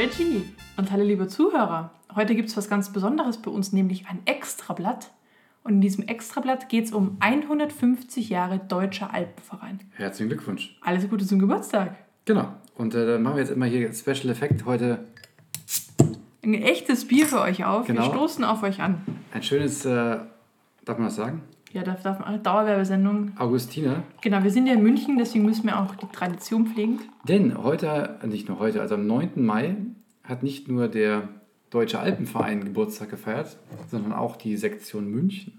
Reggie und hallo liebe Zuhörer. Heute gibt es was ganz Besonderes bei uns, nämlich ein Extrablatt. Und in diesem Extrablatt geht es um 150 Jahre Deutscher Alpenverein. Herzlichen Glückwunsch. Alles Gute zum Geburtstag. Genau. Und äh, dann machen wir jetzt immer hier Special Effekt heute. Ein echtes Bier für euch auf. Genau. Wir stoßen auf euch an. Ein schönes, äh, darf man das sagen? Ja, darf, darf man Dauerwerbesendung. Augustiner. Genau, wir sind ja in München, deswegen müssen wir auch die Tradition pflegen. Denn heute, nicht nur heute, also am 9. Mai hat nicht nur der Deutsche Alpenverein Geburtstag gefeiert, sondern auch die Sektion München.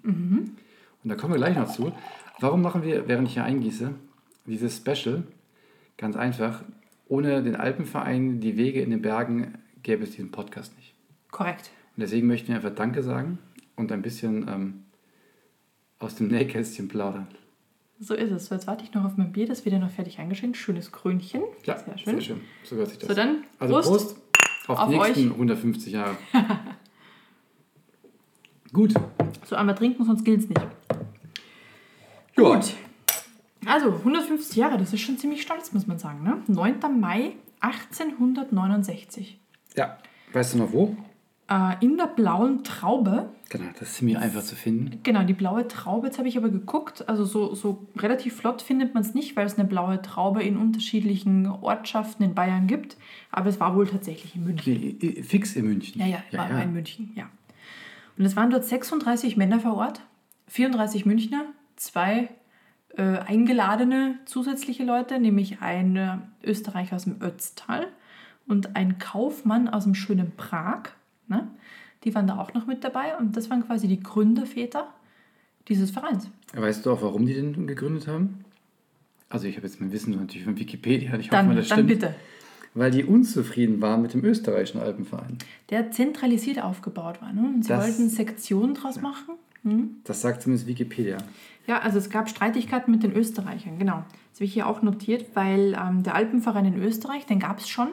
Und da kommen wir gleich noch zu. Warum machen wir, während ich hier eingieße, dieses Special? Ganz einfach. Ohne den Alpenverein, die Wege in den Bergen, gäbe es diesen Podcast nicht. Korrekt. Und deswegen möchten wir einfach Danke sagen und ein bisschen ähm, aus dem Nähkästchen plaudern. So ist es. So, jetzt warte ich noch auf mein Bier, das wird ja noch fertig eingeschenkt. Schönes Krönchen. Ja, sehr schön. Sehr schön. So gehört sich das. So, dann also Prost. Prost, auf, auf die nächsten euch. 150 Jahre. Gut. So, einmal trinken, sonst gilt es nicht. Ja. Gut. Also, 150 Jahre, das ist schon ziemlich stolz, muss man sagen. Ne? 9. Mai 1869. Ja. Weißt du noch wo? Äh, in der blauen Traube. Genau, das ist ziemlich einfach zu finden. Genau, die blaue Traube, jetzt habe ich aber geguckt. Also, so, so relativ flott findet man es nicht, weil es eine blaue Traube in unterschiedlichen Ortschaften in Bayern gibt. Aber es war wohl tatsächlich in München. Nee, Fix in München. Ja, ja, war, war in München, ja. Und es waren dort 36 Männer vor Ort, 34 Münchner, zwei äh, eingeladene zusätzliche Leute, nämlich ein äh, Österreicher aus dem Ötztal und ein Kaufmann aus dem schönen Prag. Ne? Die waren da auch noch mit dabei und das waren quasi die Gründerväter dieses Vereins. Weißt du auch, warum die den gegründet haben? Also ich habe jetzt mein Wissen natürlich von Wikipedia. Ich hoffe Dann, mal, das dann stimmt. bitte. Weil die unzufrieden waren mit dem österreichischen Alpenverein. Der zentralisiert aufgebaut war. Ne? Und sie Das- wollten Sektionen draus machen. Hm? Das sagt zumindest Wikipedia. Ja, also es gab Streitigkeiten mit den Österreichern, genau. Das habe ich hier auch notiert, weil ähm, der Alpenverein in Österreich, den gab es schon.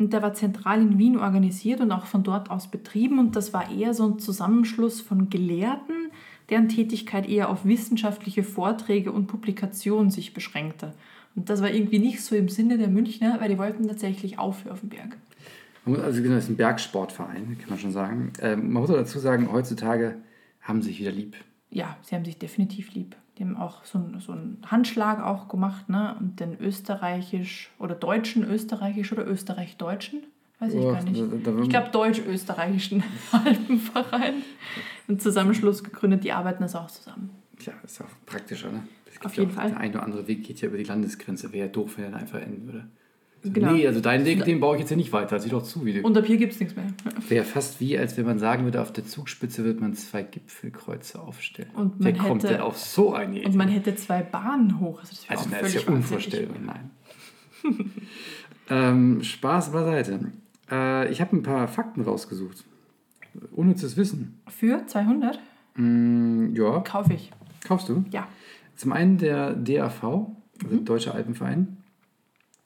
Und der war zentral in Wien organisiert und auch von dort aus betrieben. Und das war eher so ein Zusammenschluss von Gelehrten, deren Tätigkeit eher auf wissenschaftliche Vorträge und Publikationen sich beschränkte. Und das war irgendwie nicht so im Sinne der Münchner, weil die wollten tatsächlich auf auf den Berg. Man muss, also genau, das ist ein Bergsportverein, kann man schon sagen. Ähm, man muss auch dazu sagen, heutzutage haben sie sich wieder lieb. ja, sie haben sich definitiv lieb. Haben auch so, einen- so einen Handschlag auch gemacht, ne? Und den österreichisch oder deutschen österreichisch oder österreich-deutschen, weiß ich Oh, gar nicht. da- da- Ich glaube deutsch-österreichischen Alpenverein. Ein Zusammenschluss gegründet, die arbeiten das auch zusammen. Tja, ist auch praktischer, ne? Auf ja jeden auch- Fall. Der ein oder andere Weg geht ja über die Landesgrenze. Wäre ja doof, wenn er dann einfach enden würde. Genau. Nee, also deinen Weg, den baue ich jetzt hier nicht weiter. Sieh doch zu, wie du. Und ab hier gibt es nichts mehr. Wäre fast wie, als wenn man sagen würde, auf der Zugspitze wird man zwei Gipfelkreuze aufstellen. Und Wer man kommt hätte- denn auf so eine Idee? Und man hätte zwei Bahnen hoch. Also das also, das ist ja unvorstellbar. Nein. ähm, Spaß beiseite. Äh, ich habe ein paar Fakten rausgesucht. Unnützes Wissen. Für 200 Mm, ja, kaufe ich. kaufst du? Ja. Zum einen der DAV, also Mhm. Deutscher Alpenverein,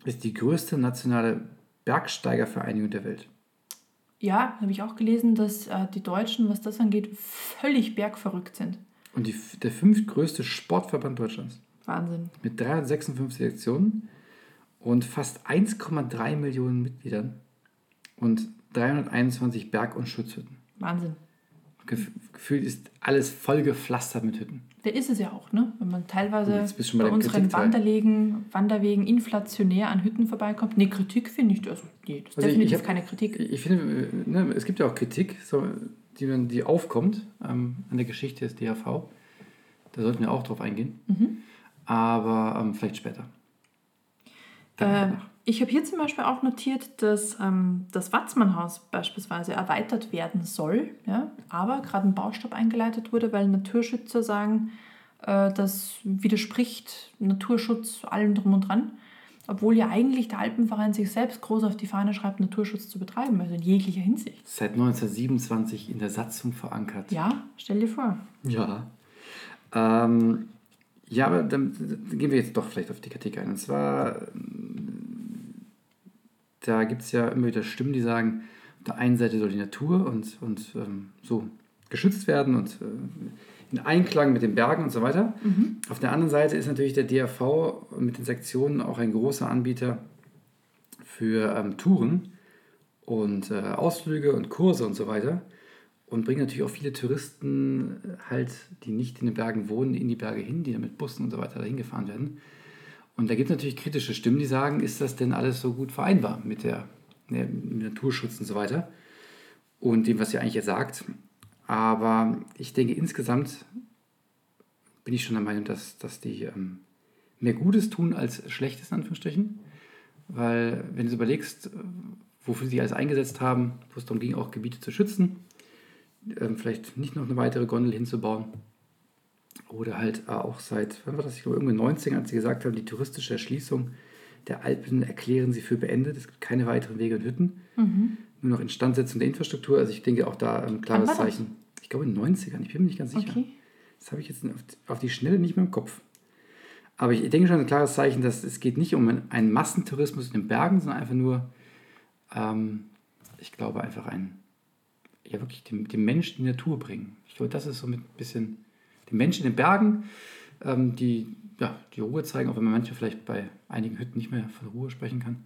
ist die größte nationale Bergsteigervereinigung der Welt. Ja, habe ich auch gelesen, dass äh, die Deutschen, was das angeht, völlig bergverrückt sind. Und die, der fünftgrößte Sportverband Deutschlands. Wahnsinn. Mit 356 Sektionen und fast 1,3 Millionen Mitgliedern und 321 Berg- und Schutzhütten. Wahnsinn. Gef gefühlt ist alles voll gepflastert mit Hütten. Der ist es ja auch, ne? Wenn man teilweise bei bei unseren Kritikteil. Wanderwegen, inflationär an Hütten vorbeikommt. Nee, Kritik finde ich, also, nee, das ist Also definitiv ich hab- keine Kritik. Ich finde, äh, ne, es gibt ja auch Kritik, so, die, die aufkommt ähm, an der Geschichte des DAV. Da sollten wir auch drauf eingehen. Mhm. Aber ähm, vielleicht später. Äh, danach. Ich habe hier zum Beispiel auch notiert, dass ähm, das Watzmannhaus beispielsweise erweitert werden soll, ja, aber gerade ein Baustopp eingeleitet wurde, weil Naturschützer sagen, äh, das widerspricht Naturschutz allem drum und dran. Obwohl ja eigentlich der Alpenverein sich selbst groß auf die Fahne schreibt, Naturschutz zu betreiben, also in jeglicher Hinsicht. Seit 1927 in der Satzung verankert. Ja, stell dir vor. Ja. Ähm, ja, aber dann, gehen wir jetzt doch vielleicht auf die Kritik ein. Und zwar, da gibt es ja immer wieder Stimmen, die sagen, auf der einen Seite soll die Natur und, und ähm, so geschützt werden und äh, in Einklang mit den Bergen und so weiter. Auf der anderen Seite ist natürlich der DRV mit den Sektionen auch ein großer Anbieter für ähm, Touren und äh, Ausflüge und Kurse und so weiter und bringen natürlich auch viele Touristen äh, halt, die nicht in den Bergen wohnen, in die Berge hin, die dann mit Bussen und so weiter dahin gefahren werden. Und da gibt es natürlich kritische Stimmen, die sagen, ist das denn alles so gut vereinbar mit der, der Naturschutz und so weiter und dem, was ihr eigentlich sagt. Aber ich denke, insgesamt bin ich schon der Meinung, dass, dass die ähm, mehr Gutes tun als Schlechtes, in Anführungsstrichen. Weil, wenn du überlegst, wofür sie alles eingesetzt haben, wo es darum ging, auch Gebiete zu schützen, ähm, vielleicht nicht noch eine weitere Gondel hinzubauen. Oder halt auch seit, wann war das, ich glaube, irgendwo 19, als sie gesagt haben, die touristische Erschließung der Alpen erklären sie für beendet. Es gibt keine weiteren Wege und Hütten. Mhm. Nur noch Instandsetzung der Infrastruktur. Also ich denke auch da ein klares Zeichen. Ich glaube in den 90ern, ich bin mir nicht ganz sicher. Okay. Das habe ich jetzt auf die Schnelle nicht mehr im Kopf. Aber ich denke schon ein klares Zeichen, dass es geht nicht um einen Massentourismus in den Bergen, sondern einfach nur, ähm, ich glaube, einfach ein, ja wirklich dem, dem Menschen die Natur bringen. Ich glaube, das ist so mit ein bisschen dem Menschen in den Bergen, ähm, die ja, die Ruhe zeigen, auch wenn man manchmal vielleicht bei einigen Hütten nicht mehr von Ruhe sprechen kann.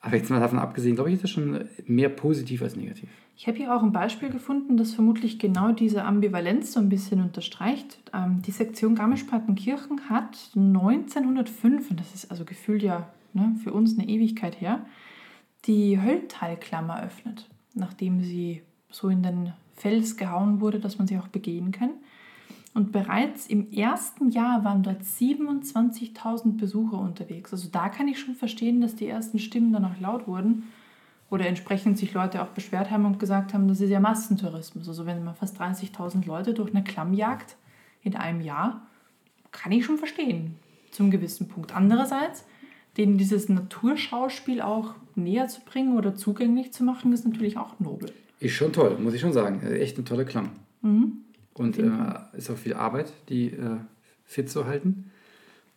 Aber jetzt mal davon abgesehen, glaube ich, ist das schon mehr positiv als negativ. Ich habe hier auch ein Beispiel gefunden, das vermutlich genau diese Ambivalenz so ein bisschen unterstreicht. Ähm, die Sektion Garmisch-Partenkirchen hat 1905, und das ist also gefühlt ja ne, für uns eine Ewigkeit her, die Höllenteilklammer öffnet, nachdem sie so in den Fels gehauen wurde, dass man sie auch begehen kann. Und bereits im ersten Jahr waren dort 27.000 Besucher unterwegs. Also da kann ich schon verstehen, dass die ersten Stimmen dann auch laut wurden oder entsprechend sich Leute auch beschwert haben und gesagt haben, das ist ja Massentourismus. Also wenn man fast 30.000 Leute durch eine Klamm jagt in einem Jahr, kann ich schon verstehen, zum gewissen Punkt. Andererseits, denen dieses Naturschauspiel auch näher zu bringen oder zugänglich zu machen, ist natürlich auch nobel. Ist schon toll, muss ich schon sagen. Echt eine tolle Klamm. Mhm. Und äh, ist auch viel Arbeit, die äh, fit zu halten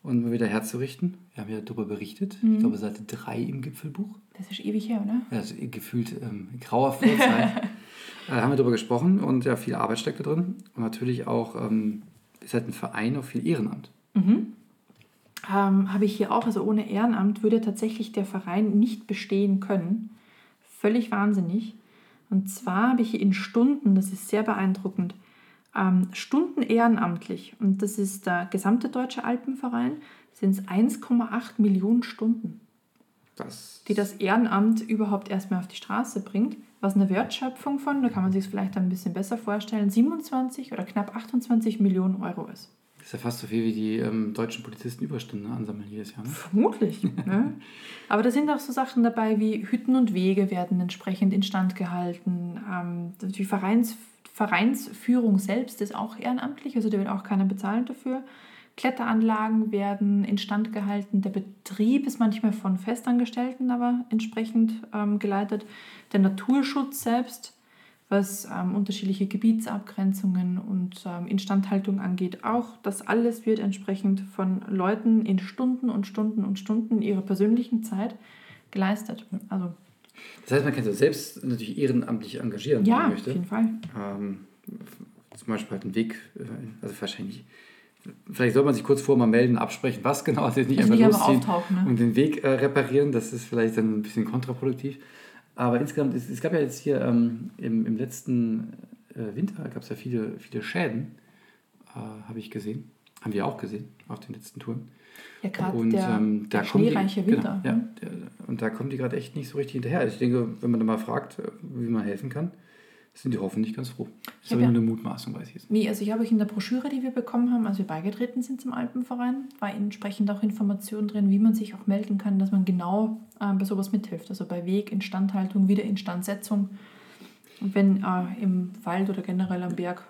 und mal wieder herzurichten. Wir haben ja darüber berichtet, mhm. ich glaube Seite 3 im Gipfelbuch. Das ist ewig her, oder? Ja, also gefühlt ähm, grauer Vorzeit. äh, haben wir darüber gesprochen und ja, viel Arbeit steckt da drin. Und natürlich auch, ähm, ist halt ein Verein, auch viel Ehrenamt. Mhm. Ähm, habe ich hier auch, also ohne Ehrenamt würde tatsächlich der Verein nicht bestehen können. Völlig wahnsinnig. Und zwar habe ich hier in Stunden, das ist sehr beeindruckend, ähm, Stunden ehrenamtlich, und das ist der gesamte Deutsche Alpenverein, sind es 1,8 Millionen Stunden, das die das Ehrenamt überhaupt erstmal auf die Straße bringt. Was eine Wertschöpfung von, da kann man sich es vielleicht ein bisschen besser vorstellen, 27 oder knapp 28 Millionen Euro ist. Das ist ja fast so viel wie die ähm, deutschen Polizisten Überstunden ansammeln jedes Jahr. Ne? Vermutlich. ne? Aber da sind auch so Sachen dabei wie Hütten und Wege werden entsprechend instand gehalten. Ähm, die Vereins Vereinsführung selbst ist auch ehrenamtlich, also da wird auch keiner bezahlen dafür. Kletteranlagen werden instand gehalten. Der Betrieb ist manchmal von Festangestellten aber entsprechend ähm, geleitet. Der Naturschutz selbst, was ähm, unterschiedliche Gebietsabgrenzungen und ähm, Instandhaltung angeht, auch das alles wird entsprechend von Leuten in Stunden und Stunden und Stunden ihrer persönlichen Zeit geleistet. Also das heißt, man kann sich selbst natürlich ehrenamtlich engagieren, ja, wenn man möchte. auf jeden Fall. Ähm, zum Beispiel halt einen Weg, äh, also wahrscheinlich, vielleicht soll man sich kurz vorher mal melden, absprechen, was genau, also nicht also einfach losziehen ne? und den Weg äh, reparieren, das ist vielleicht dann ein bisschen kontraproduktiv. Aber insgesamt, es, es gab ja jetzt hier ähm, im, im letzten äh, Winter, gab es ja viele, viele Schäden, äh, habe ich gesehen, haben wir auch gesehen auf den letzten Touren. Ja, gerade der, ähm, der schneereiche die, Winter. Genau, ja, der, und da kommen die gerade echt nicht so richtig hinterher. Also ich denke, wenn man da mal fragt, wie man helfen kann, sind die hoffentlich ganz froh. Das ist aber nur eine Mutmaßung, weiß ich jetzt. Nee, also ich habe euch in der Broschüre, die wir bekommen haben, als wir beigetreten sind zum Alpenverein, war entsprechend auch Informationen drin, wie man sich auch melden kann, dass man genau äh, bei sowas mithilft. Also bei Weg, Instandhaltung, Wiederinstandsetzung. Und wenn äh, im Wald oder generell am Berg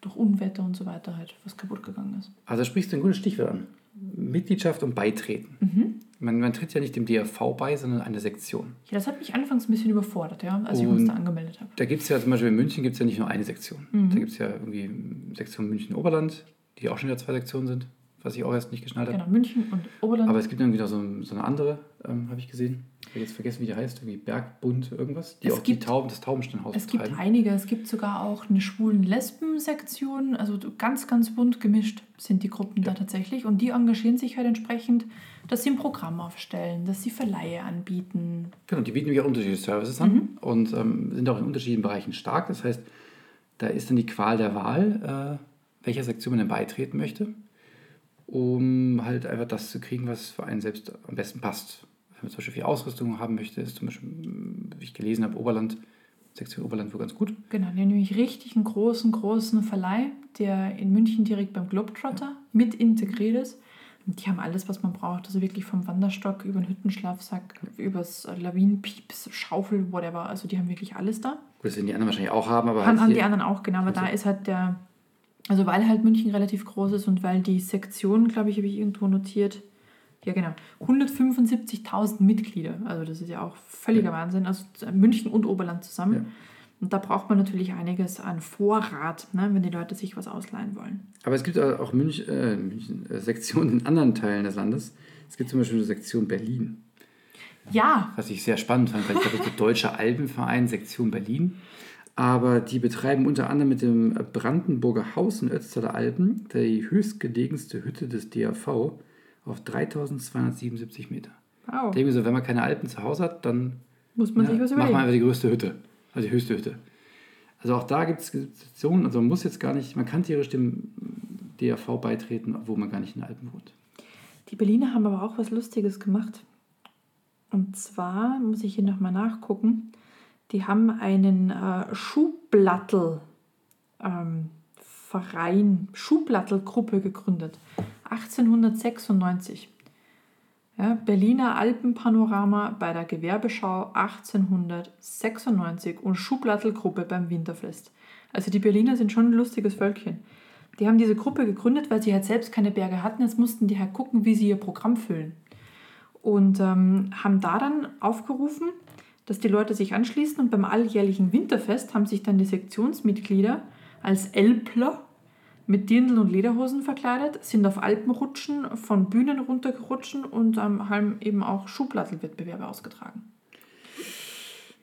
durch Unwetter und so weiter halt was kaputt gegangen ist. Also sprichst du ein gutes Stichwort an. Mitgliedschaft und Beitreten. Mhm. Man, man, tritt ja nicht dem DRV bei, sondern einer Sektion. Ja, das hat mich anfangs ein bisschen überfordert, ja, als und ich uns da angemeldet habe. Da gibt es ja zum Beispiel in München gibt es ja nicht nur eine Sektion. Mhm. Da gibt es ja irgendwie Sektion München-Oberland, die auch schon wieder zwei Sektionen sind, was ich auch erst nicht geschnallt habe. Genau, München und Oberland. Aber es gibt dann wieder so, so eine andere, ähm, habe ich gesehen. Ich habe jetzt vergessen, wie die heißt, irgendwie Bergbund irgendwas, die Es auch gibt- die Tauben, das Taubensteinhaus es gibt betreiben. einige, es gibt sogar auch eine schwulen Lesben-Sektion, also ganz, ganz bunt gemischt sind die Gruppen da tatsächlich und die engagieren sich halt entsprechend, dass sie ein Programm aufstellen, dass sie Verleihe anbieten. Genau, die bieten auch unterschiedliche Services an und ähm, sind auch in unterschiedlichen Bereichen stark. Das heißt, da ist dann die Qual der Wahl, äh, welcher Sektion man denn beitreten möchte, um halt einfach das zu kriegen, was für einen selbst am besten passt. Wenn man zum Beispiel viel Ausrüstung haben möchte, ist zum Beispiel, wie ich gelesen habe, Oberland, Sektion Oberland wohl ganz gut. Genau, die haben nämlich richtig einen großen, großen Verleih, der in München direkt beim Globetrotter mit integriert ist. Und die haben alles, was man braucht. Also wirklich vom Wanderstock über den Hüttenschlafsack, übers Lawinenpieps, Schaufel, whatever. Also die haben wirklich alles da. Gut, das werden die anderen wahrscheinlich auch haben, aber Haben, halt die anderen auch, genau. Aber da ist halt der, also weil halt München relativ groß ist und weil die Sektion, glaube ich, habe ich irgendwo notiert, ja genau, 175.000 Mitglieder. Also das ist ja auch völliger Wahnsinn. Also München und Oberland zusammen. Ja. Und da braucht man natürlich einiges an Vorrat, ne, wenn die Leute sich was ausleihen wollen. Aber es gibt auch Münch, äh, München, äh, Sektionen in anderen Teilen des Landes. Es gibt zum Beispiel eine Sektion Berlin, Ja, was ich sehr spannend fand, weil ich glaube, der Deutsche Alpenverein Sektion Berlin. Aber die betreiben unter anderem mit dem Brandenburger Haus in Ötztaler Alpen die höchstgelegenste Hütte des DAV auf 3277 Meter. wow. Denke so, wenn man keine Alpen zu Hause hat, dann muss man ja, sich was macht man überlegen. einfach die größte Hütte, also die höchste Hütte. Also auch da gibt es Sektionen, also man muss jetzt gar nicht, man kann theoretisch dem DAV beitreten, obwohl man gar nicht in den Alpen wohnt. Die Berliner haben aber auch was Lustiges gemacht. Und zwar muss ich hier nochmal nachgucken. Die haben einen äh, Schuhblattel ähm, Verein, Schuhblattel-Gruppe gegründet. 1896. Ja, Berliner Alpenpanorama bei der Gewerbeschau 1896 und Schuhblattel-Gruppe beim Winterfest. Also die Berliner sind schon ein lustiges Völkchen. Die haben diese Gruppe gegründet, weil sie halt selbst keine Berge hatten. Jetzt mussten die halt gucken, wie sie ihr Programm füllen. Und ähm, haben da dann aufgerufen, dass die Leute sich anschließen. Und beim alljährlichen Winterfest haben sich dann die Sektionsmitglieder als Elpler mit Dirndl und Lederhosen verkleidet, sind auf Alpenrutschen von Bühnen runtergerutscht und ähm, haben eben auch Schuhplattelwettbewerbe ausgetragen.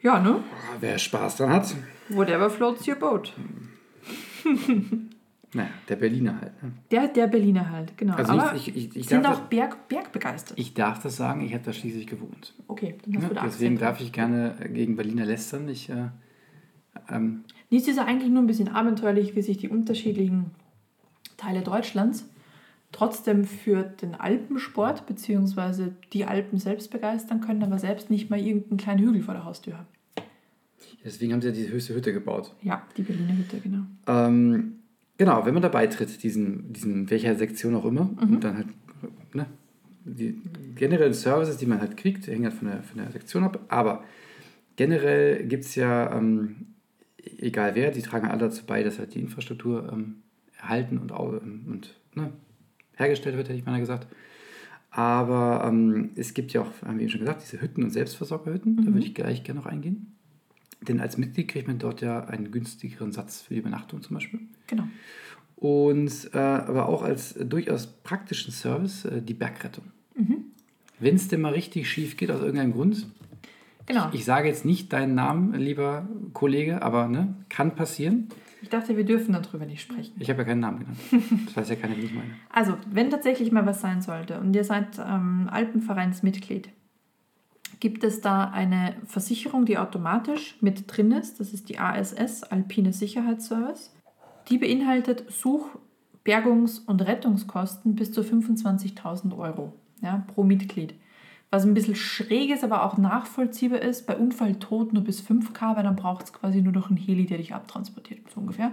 Ja, ne? Ah, Wer Spaß dran hat, Whatever floats your boat. naja, der Berliner halt. Ne? Der, der Berliner halt, genau. Also Aber ich, ich, ich, sind auch das, Berg, bergbegeistert. ich darf das sagen, ich habe da schließlich gewohnt. Okay, dann hast Ne? du da Deswegen darf ich gerne gegen Berliner lästern. Ich, äh, ähm, Nies ist ja eigentlich nur ein bisschen abenteuerlich, wie sich die unterschiedlichen Teile Deutschlands trotzdem für den Alpensport bzw. die Alpen selbst begeistern können, aber selbst nicht mal irgendeinen kleinen Hügel vor der Haustür haben. deswegen haben sie ja diese höchste Hütte gebaut. Ja, die Berliner Hütte, genau. Ähm, genau, wenn man da beitritt, diesen, diesen, welcher Sektion auch immer, Mhm. und dann halt, ne, die generellen Services, die man halt kriegt, hängen halt von der, von der Sektion ab, aber generell gibt es ja, ähm, egal wer, die tragen alle dazu bei, dass halt die Infrastruktur ähm, erhalten und, und ne, hergestellt wird, hätte ich mal gesagt. Aber ähm, es gibt ja auch, haben wir eben schon gesagt, diese Hütten und Selbstversorgerhütten, da würde ich gleich gerne noch eingehen. Denn als Mitglied kriegt man dort ja einen günstigeren Satz für die Übernachtung zum Beispiel. Genau. Und äh, aber auch als äh, durchaus praktischen Service äh, die Bergrettung. Wenn es denn mal richtig schief geht, aus irgendeinem Grund. Genau. Ich sage jetzt nicht deinen Namen, lieber Kollege, aber ne, kann passieren. Ich dachte, wir dürfen darüber nicht sprechen. Ich habe ja keinen Namen genannt. Das weiß ja keiner, wie ich meine. Also, wenn tatsächlich mal was sein sollte und ihr seid ähm, Alpenvereinsmitglied, gibt es da eine Versicherung, die automatisch mit drin ist. Das ist die ASS, Alpine Sicherheitsservice. Die beinhaltet Such-, Bergungs- und Rettungskosten bis zu 25.000 Euro ja, pro Mitglied. Was ein bisschen schräg ist, aber auch nachvollziehbar ist, bei Unfalltod nur bis 5K, weil dann braucht es quasi nur noch einen Heli, der dich abtransportiert, so ungefähr.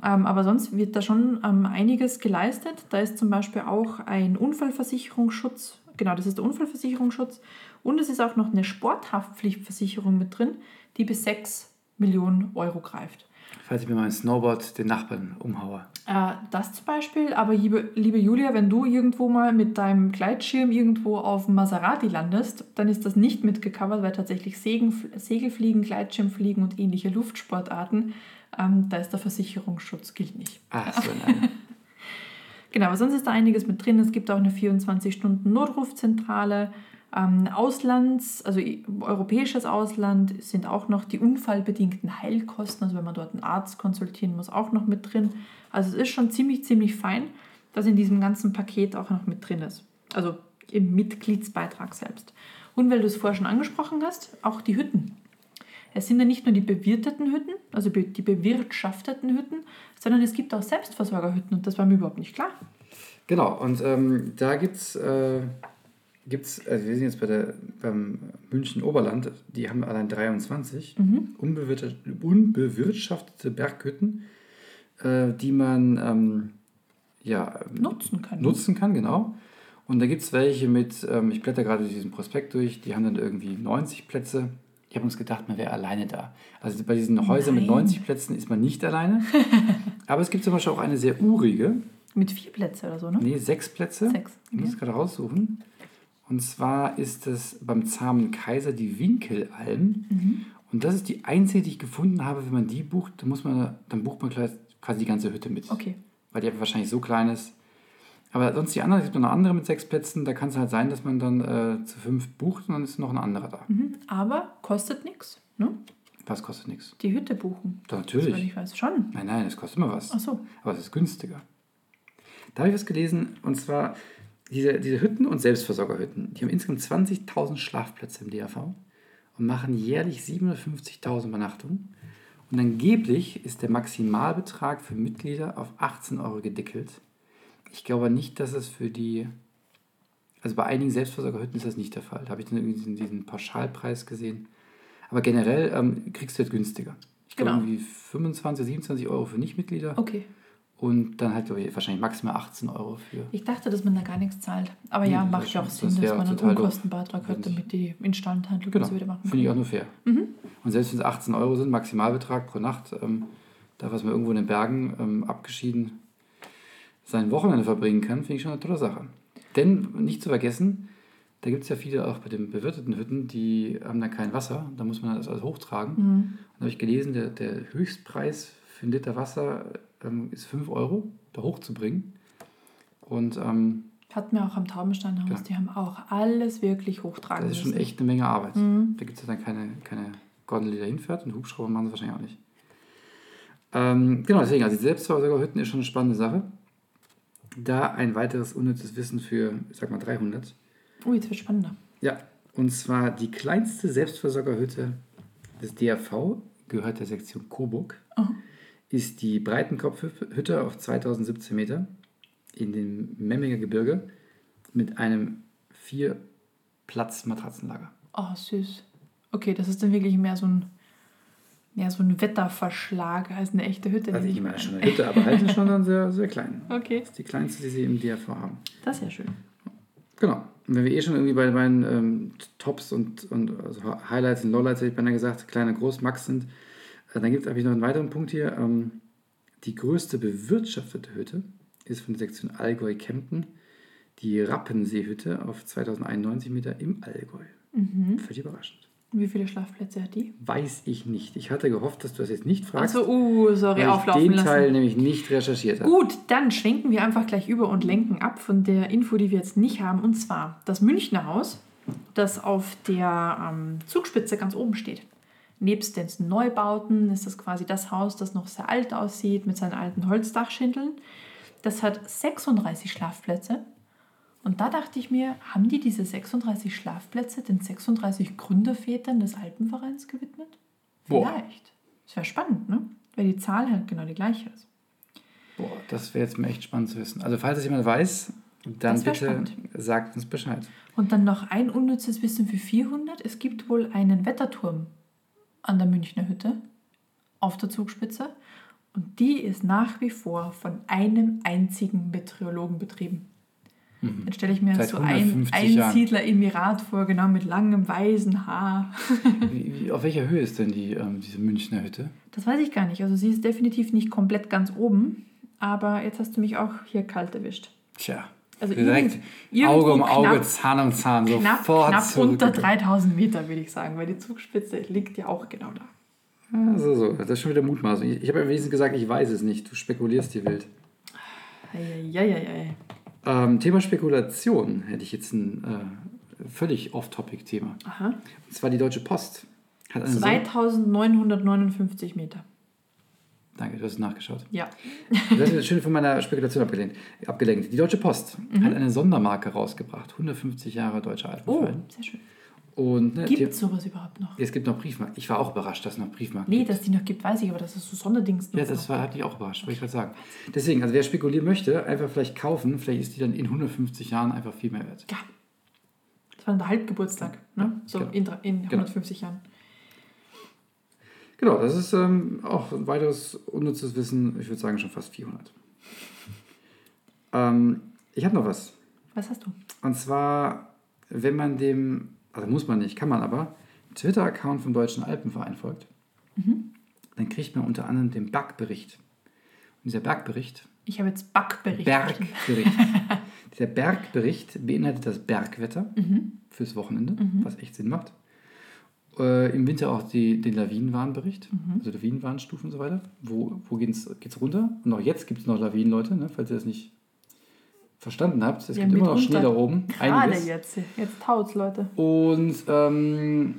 Ähm, aber sonst wird da schon ähm, einiges geleistet. Da ist zum Beispiel auch ein Unfallversicherungsschutz, genau, das ist der Unfallversicherungsschutz. Und es ist auch noch eine Sporthaftpflichtversicherung mit drin, die bis 6 Millionen Euro greift. Falls ich mir mein Snowboard den Nachbarn umhaue. Äh, das zum Beispiel, aber liebe, liebe Julia, wenn du irgendwo mal mit deinem Gleitschirm irgendwo auf dem Maserati landest, dann ist das nicht mitgecovert, weil tatsächlich Segen, Segelfliegen, Gleitschirmfliegen und ähnliche Luftsportarten, ähm, da ist der Versicherungsschutz gilt nicht. Ah, so eine. Genau, aber sonst ist da einiges mit drin. Es gibt auch eine 24-Stunden-Notrufzentrale. Ähm, Auslands, also europäisches Ausland sind auch noch die unfallbedingten Heilkosten, also wenn man dort einen Arzt konsultieren muss, auch noch mit drin. Also es ist schon ziemlich, ziemlich fein, dass in diesem ganzen Paket auch noch mit drin ist. Also im Mitgliedsbeitrag selbst. Und weil du es vorher schon angesprochen hast, auch die Hütten. Es sind ja nicht nur die bewirteten Hütten, also die bewirtschafteten Hütten, sondern es gibt auch Selbstversorgerhütten und das war mir überhaupt nicht klar. Genau, und ähm, da gibt es, äh, gibt's, also wir sind jetzt bei der, beim München Oberland, die haben allein 23 mhm. unbewirtschaftete, unbewirtschaftete Berghütten, äh, die man ähm, ja, nutzen kann. Nutzen kann, genau. Und da gibt es welche mit, ähm, ich blätter gerade diesen Prospekt durch, die haben dann irgendwie 90 Plätze. Ich habe uns gedacht, man wäre alleine da. Also bei diesen Häusern Nein. mit 90 Plätzen ist man nicht alleine. Aber es gibt zum Beispiel auch eine sehr urige. Mit vier Plätzen oder so, ne? Nee, sechs Plätze. Sechs. Ich muss gerade raussuchen. Und zwar ist es beim zahmen Kaiser die Winkelalm. Mhm. Und das ist die einzige, die ich gefunden habe. Wenn man die bucht, dann, muss man, dann bucht man quasi die ganze Hütte mit. Okay. Weil die wahrscheinlich so klein ist. Aber sonst die anderen, es gibt noch andere mit sechs Plätzen, da kann es halt sein, dass man dann äh, zu fünf bucht und dann ist noch ein anderer da. Mhm. Aber kostet nichts, ne? Was kostet nichts? Die Hütte buchen. Doch, natürlich. Das, ich weiß schon. Nein, nein, es kostet immer was. Ach so. Aber es ist günstiger. Da habe ich was gelesen und zwar diese, diese Hütten und Selbstversorgerhütten. Die haben insgesamt 20.000 Schlafplätze im DAV und machen jährlich 750.000 Übernachtungen. Und angeblich ist der Maximalbetrag für Mitglieder auf 18 Euro gedeckelt. Ich glaube nicht, dass es für die, also bei einigen Selbstversorgerhütten ist das nicht der Fall. Da habe ich dann irgendwie diesen, diesen Pauschalpreis gesehen. Aber generell ähm, kriegst du jetzt günstiger. Ich glaube genau. irgendwie 25, 27 Euro für Nichtmitglieder. Okay. Und dann halt ich, wahrscheinlich maximal 18 Euro für. Ich dachte, dass man da gar nichts zahlt. Aber nee, ja, macht ja auch Sinn, das dass man einen Unkostenbeitrag hat, damit die Instandhaltung genau. wieder machen Finde ich auch nur fair. Mhm. Und selbst wenn es 18 Euro sind, Maximalbetrag pro Nacht, ähm, da was man irgendwo in den Bergen ähm, abgeschieden sein Wochenende verbringen kann, finde ich schon eine tolle Sache. Denn nicht zu vergessen, da gibt es ja viele auch bei den bewirteten Hütten, die haben da kein Wasser, da muss man das alles hochtragen. Mhm. Und da habe ich gelesen, der, der Höchstpreis für einen Liter Wasser ähm, ist 5 Euro, da hochzubringen. Und ähm, hatten wir auch am Taubensteinhaus, ja. die haben auch alles wirklich hochtragen Das ist schon echt eine Menge Arbeit. Mhm. Da gibt es ja dann keine, keine Gondel, die da hinfährt und Hubschrauber machen sie wahrscheinlich auch nicht. Ähm, genau, deswegen, also die Selbstversorgerhütten ist schon eine spannende Sache da ein weiteres unnützes Wissen für, ich sag mal, 300. Oh, jetzt wird spannender. Ja, und zwar die kleinste Selbstversorgerhütte des DRV, gehört der Sektion Coburg, oh. Ist die Breitenkopfhütte auf 2017 Meter in dem Memminger Gebirge mit einem vier Platz Matratzenlager. Oh, süß. Okay, das ist dann wirklich mehr so ein ja, so ein Wetterverschlag als eine echte Hütte. Also ich meine schon eine Hütte, aber halt schon dann sehr, sehr klein. Okay. Das ist die kleinste, die sie im DRV haben. Das ist ja schön. Genau. Und wenn wir eh schon irgendwie bei meinen ähm, Tops und, und also Highlights und Lowlights, hätte ich beinahe gesagt, klein und groß, Max sind, dann gibt es noch einen weiteren Punkt hier. Ähm, die größte bewirtschaftete Hütte ist von der Sektion Allgäu-Kempten, die Rappenseehütte auf 2091 Meter im Allgäu. Mhm. Völlig überraschend. Wie viele Schlafplätze hat die? Weiß ich nicht. Ich hatte gehofft, dass du das jetzt nicht fragst. Achso, uh, sorry, weil auflaufen ich den lassen. Teil nämlich nicht recherchiert habe. Gut, dann schwenken wir einfach gleich über und lenken ab von der Info, die wir jetzt nicht haben. Und zwar das Münchner Haus, das auf der ähm, Zugspitze ganz oben steht. Nebst den Neubauten ist das quasi das Haus, das noch sehr alt aussieht, mit seinen alten Holzdachschindeln. Das hat 36 Schlafplätze und da dachte ich mir, haben die diese 36 Schlafplätze den 36 Gründervätern des Alpenvereins gewidmet? Vielleicht. Das wäre spannend, ne? Weil die Zahl halt genau die gleiche ist. Boah, das wäre jetzt mal echt spannend zu wissen. Also falls es jemand weiß, dann bitte spannend. sagt uns Bescheid. Und dann noch ein unnützes Wissen für 400. Es gibt wohl einen Wetterturm an der Münchner Hütte auf der Zugspitze. Und die ist nach wie vor von einem einzigen Meteorologen betrieben. Mhm. Dann stelle ich mir Seit so ein Einsiedler-Emirat vor, genau mit langem weißen Haar. wie, wie, auf welcher Höhe ist denn die, ähm, diese Münchner Hütte? Das weiß ich gar nicht. Also sie ist definitiv nicht komplett ganz oben, aber jetzt hast du mich auch hier kalt erwischt. Tja. Also direkt Auge um Auge, knapp, Zahn um Zahn, sofort knapp, knapp unter 3000 Meter, würde ich sagen, weil die Zugspitze liegt ja auch genau da. Also so, das ist schon wieder Mutmaßung. Ich, ich habe im Wesentlichen gesagt, ich weiß es nicht. Du spekulierst die Welt. Eieieiei. Ähm, Thema Spekulation hätte ich jetzt ein äh, völlig off-topic-Thema. Aha. Und zwar die Deutsche Post. Hat eine Son- 2959 Meter. Danke, du hast es nachgeschaut. Ja. Das ist schön von meiner Spekulation abgelenkt. abgelenkt. Die Deutsche Post hat eine Sondermarke rausgebracht. 150 Jahre Deutscher Mhm. Oh, Alpenverein. sehr schön. Und ne, Gibt es sowas überhaupt noch? es gibt noch Briefmarken. Ich war auch überrascht, dass es noch Briefmarken Nee, gibt. dass die noch gibt, weiß ich, aber dass es so Sonderdings Ja, das war, hat mich auch überrascht, wollte ich gerade sagen. Deswegen, also wer spekulieren möchte, einfach vielleicht kaufen. Vielleicht ist die dann in 150 Jahren einfach viel mehr wert. Ja. Das war der Halbgeburtstag, ne? So genau. in, in Genau. 150 Jahren. Genau, das ist ähm, auch ein weiteres unnützes Wissen. Ich würde sagen schon fast 400. Ähm, ich habe noch was. Was hast du? Und zwar, wenn man dem, also muss man nicht, kann man aber, Twitter-Account vom Deutschen Alpenverein folgt, dann kriegt man unter anderem den Bergbericht. Und dieser Bergbericht, Ich habe jetzt Backbericht. Bergbericht, dieser Bergbericht beinhaltet das Bergwetter fürs Wochenende, was echt Sinn macht. Äh, Im Winter auch die, den Lawinenwarnbericht, also Lawinenwarnstufen und so weiter. Wo, wo geht es runter? Und auch jetzt gibt es noch Lawinen, Leute, ne, falls ihr das nicht verstanden habt. Es Ja, gibt immer noch. Schnee da oben. Gerade einiges. jetzt. Jetzt taut's, Leute. Und ähm,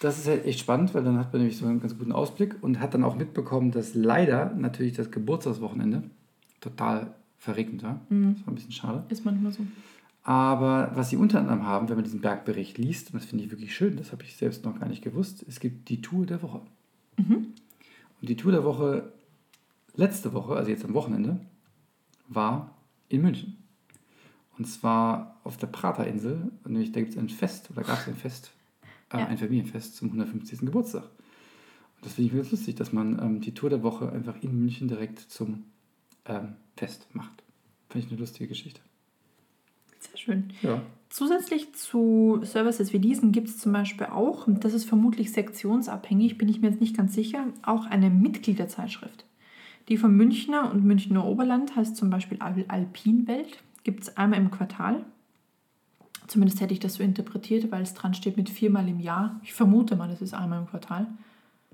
das ist halt echt spannend, weil dann hat man nämlich so einen ganz guten Ausblick und hat dann auch mitbekommen, dass leider natürlich das Geburtstagswochenende total verregnet war. Das war ein bisschen schade. Ist manchmal so. Aber was sie unter anderem haben, wenn man diesen Bergbericht liest, und das finde ich wirklich schön, das habe ich selbst noch gar nicht gewusst, es gibt die Tour der Woche. Und die Tour der Woche letzte Woche, also jetzt am Wochenende, war in München. Und zwar auf der Praterinsel, nämlich da gibt es ein Fest, oder gab es ein Fest, äh, Ja. ein Familienfest zum 150. Geburtstag. Und das finde ich ganz lustig, dass man ähm, die Tour der Woche einfach in München direkt zum ähm, Fest macht. Finde ich eine lustige Geschichte. Sehr schön. Ja. Zusätzlich zu Services wie diesen gibt es zum Beispiel auch, und das ist vermutlich sektionsabhängig, bin ich mir jetzt nicht ganz sicher, auch eine Mitgliederzeitschrift. Die vom Münchner und Münchner Oberland heißt zum Beispiel Al- Alpinwelt. Gibt es einmal im Quartal. Zumindest hätte ich das so interpretiert, weil es dran steht mit viermal im Jahr. Ich vermute mal, es ist einmal im Quartal.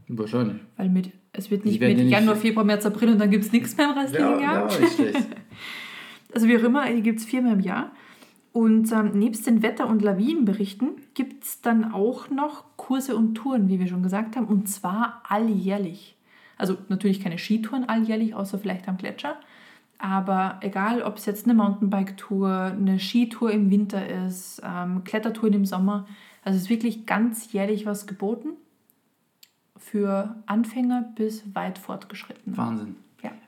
Wahrscheinlich. Weil mit, es wird nicht mit ja nicht- Januar, Februar, März, April und dann gibt es nichts mehr im restlichen Jahr. nicht schlecht. Also wie auch immer, die gibt es viermal im Jahr. Und ähm, nebst den Wetter- und Lawinenberichten gibt es dann auch noch Kurse und Touren, wie wir schon gesagt haben, und zwar alljährlich. Also natürlich keine Skitouren alljährlich, außer vielleicht am Gletscher. Aber egal, ob es jetzt eine Mountainbike-Tour, eine Skitour im Winter ist, ähm, Klettertouren im Sommer, also ist wirklich ganz jährlich was geboten für Anfänger bis weit fortgeschritten. Wahnsinn.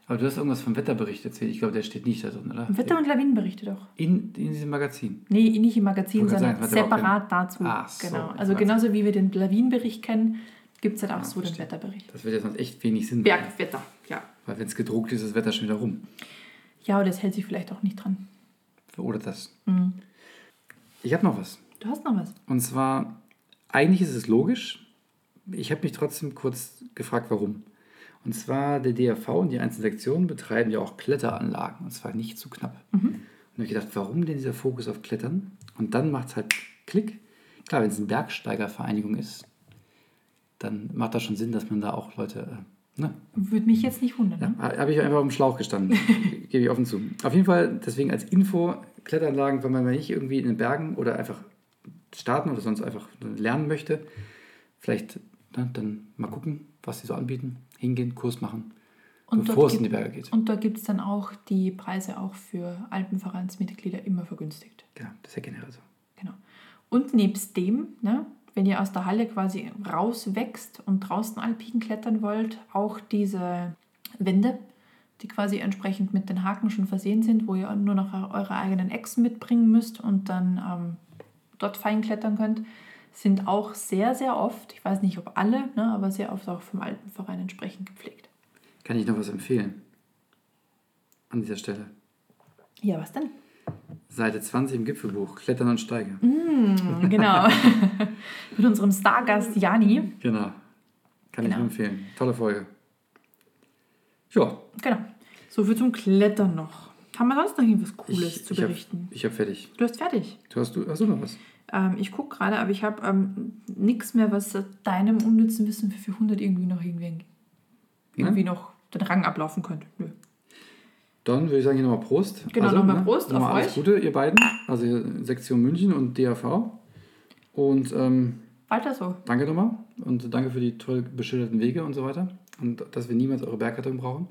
Ja. Aber du hast irgendwas vom Wetterbericht erzählt. Ich glaube, der steht nicht da drin, oder? Wetter- und Lawinenberichte doch. In, in diesem Magazin. Nee, nicht im Magazin, sondern sagen, separat dazu. Ach so, genau. im Also genauso wie wir den Lawinenbericht kennen, gibt es halt auch Ah, so den verstehe. Wetterbericht. Das wird ja sonst echt wenig Sinn machen. Bergwetter, ja. Weil wenn es gedruckt ist, ist das Wetter schon wieder rum. Ja, aber das hält sich vielleicht auch nicht dran. Oder das. Mhm. Ich habe noch was. Du hast noch was. Und zwar, eigentlich ist es logisch. Ich habe mich trotzdem kurz gefragt, warum. Und zwar, der DRV und die einzelnen Sektionen betreiben ja auch Kletteranlagen. Und zwar nicht zu knapp. Und da habe ich gedacht, warum denn dieser Fokus auf Klettern? Und dann macht es halt Klick. Klar, wenn es eine Bergsteigervereinigung ist, dann macht das schon Sinn, dass man da auch Leute. Äh, ne? Würde mich jetzt nicht wundern. Ja, Ne? habe ich einfach auf dem Schlauch gestanden. Gebe ich offen zu. Auf jeden Fall, deswegen als Info, Kletteranlagen, wenn man mal nicht irgendwie in den Bergen oder einfach starten oder sonst einfach lernen möchte, vielleicht ne, dann mal gucken, was sie so anbieten, hingehen, Kurs machen, Und bevor es in die Berge geht. Und da gibt es dann auch die Preise auch für Alpenvereinsmitglieder immer vergünstigt. Ja, das ist ja generell so. Genau. Und nebst dem, ne, wenn ihr aus der Halle quasi rauswächst und draußen alpin klettern wollt, auch diese Wände, die quasi entsprechend mit den Haken schon versehen sind, wo ihr nur noch eure eigenen Echsen mitbringen müsst und dann ähm, dort fein klettern könnt, sind auch sehr, sehr oft, ich weiß nicht ob alle, ne, aber sehr oft auch vom Alpenverein entsprechend gepflegt. Kann ich noch was empfehlen? An dieser Stelle. Ja, was denn? Seite 20 im Gipfelbuch, Klettern und Steigen. Mm, genau. Mit unserem Stargast Jani. Genau. Kann ich Genau. nur empfehlen. Tolle Folge. Ja, Genau. So viel zum Klettern noch. Haben wir sonst noch irgendwas Cooles ich, zu ich habe berichten? ich hab fertig. Du hast fertig. Du hast, du, hast du noch was? Ähm, ich gucke gerade, aber ich habe ähm, nichts mehr, was deinem unnützen Wissen für 400 irgendwie noch irgendwie, irgendwie noch den Rang ablaufen könnte. Nö. Dann würde ich sagen, hier nochmal Prost. Genau, nochmal Prost nochmal auf alles euch. Gute, ihr beiden. Also Sektion München und DAV. Und ähm, Weiter so. danke nochmal. Und danke für die toll beschilderten Wege und so weiter. Und dass wir niemals eure Bergrettung brauchen.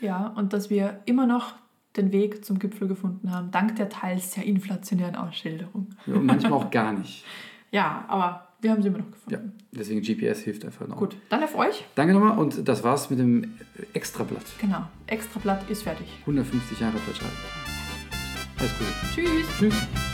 Ja, und dass wir immer noch den Weg zum Gipfel gefunden haben, dank der teils sehr inflationären Ausschilderung. Ja, und manchmal auch gar nicht. Ja, aber wir haben sie immer noch Ja, gefunden. deswegen GPS hilft einfach noch. Gut, dann auf euch. Danke nochmal und das war's mit dem Extrablatt. Genau, Extrablatt ist fertig. 150 Jahre Deutschland. Alles Gute. Tschüss. Tschüss.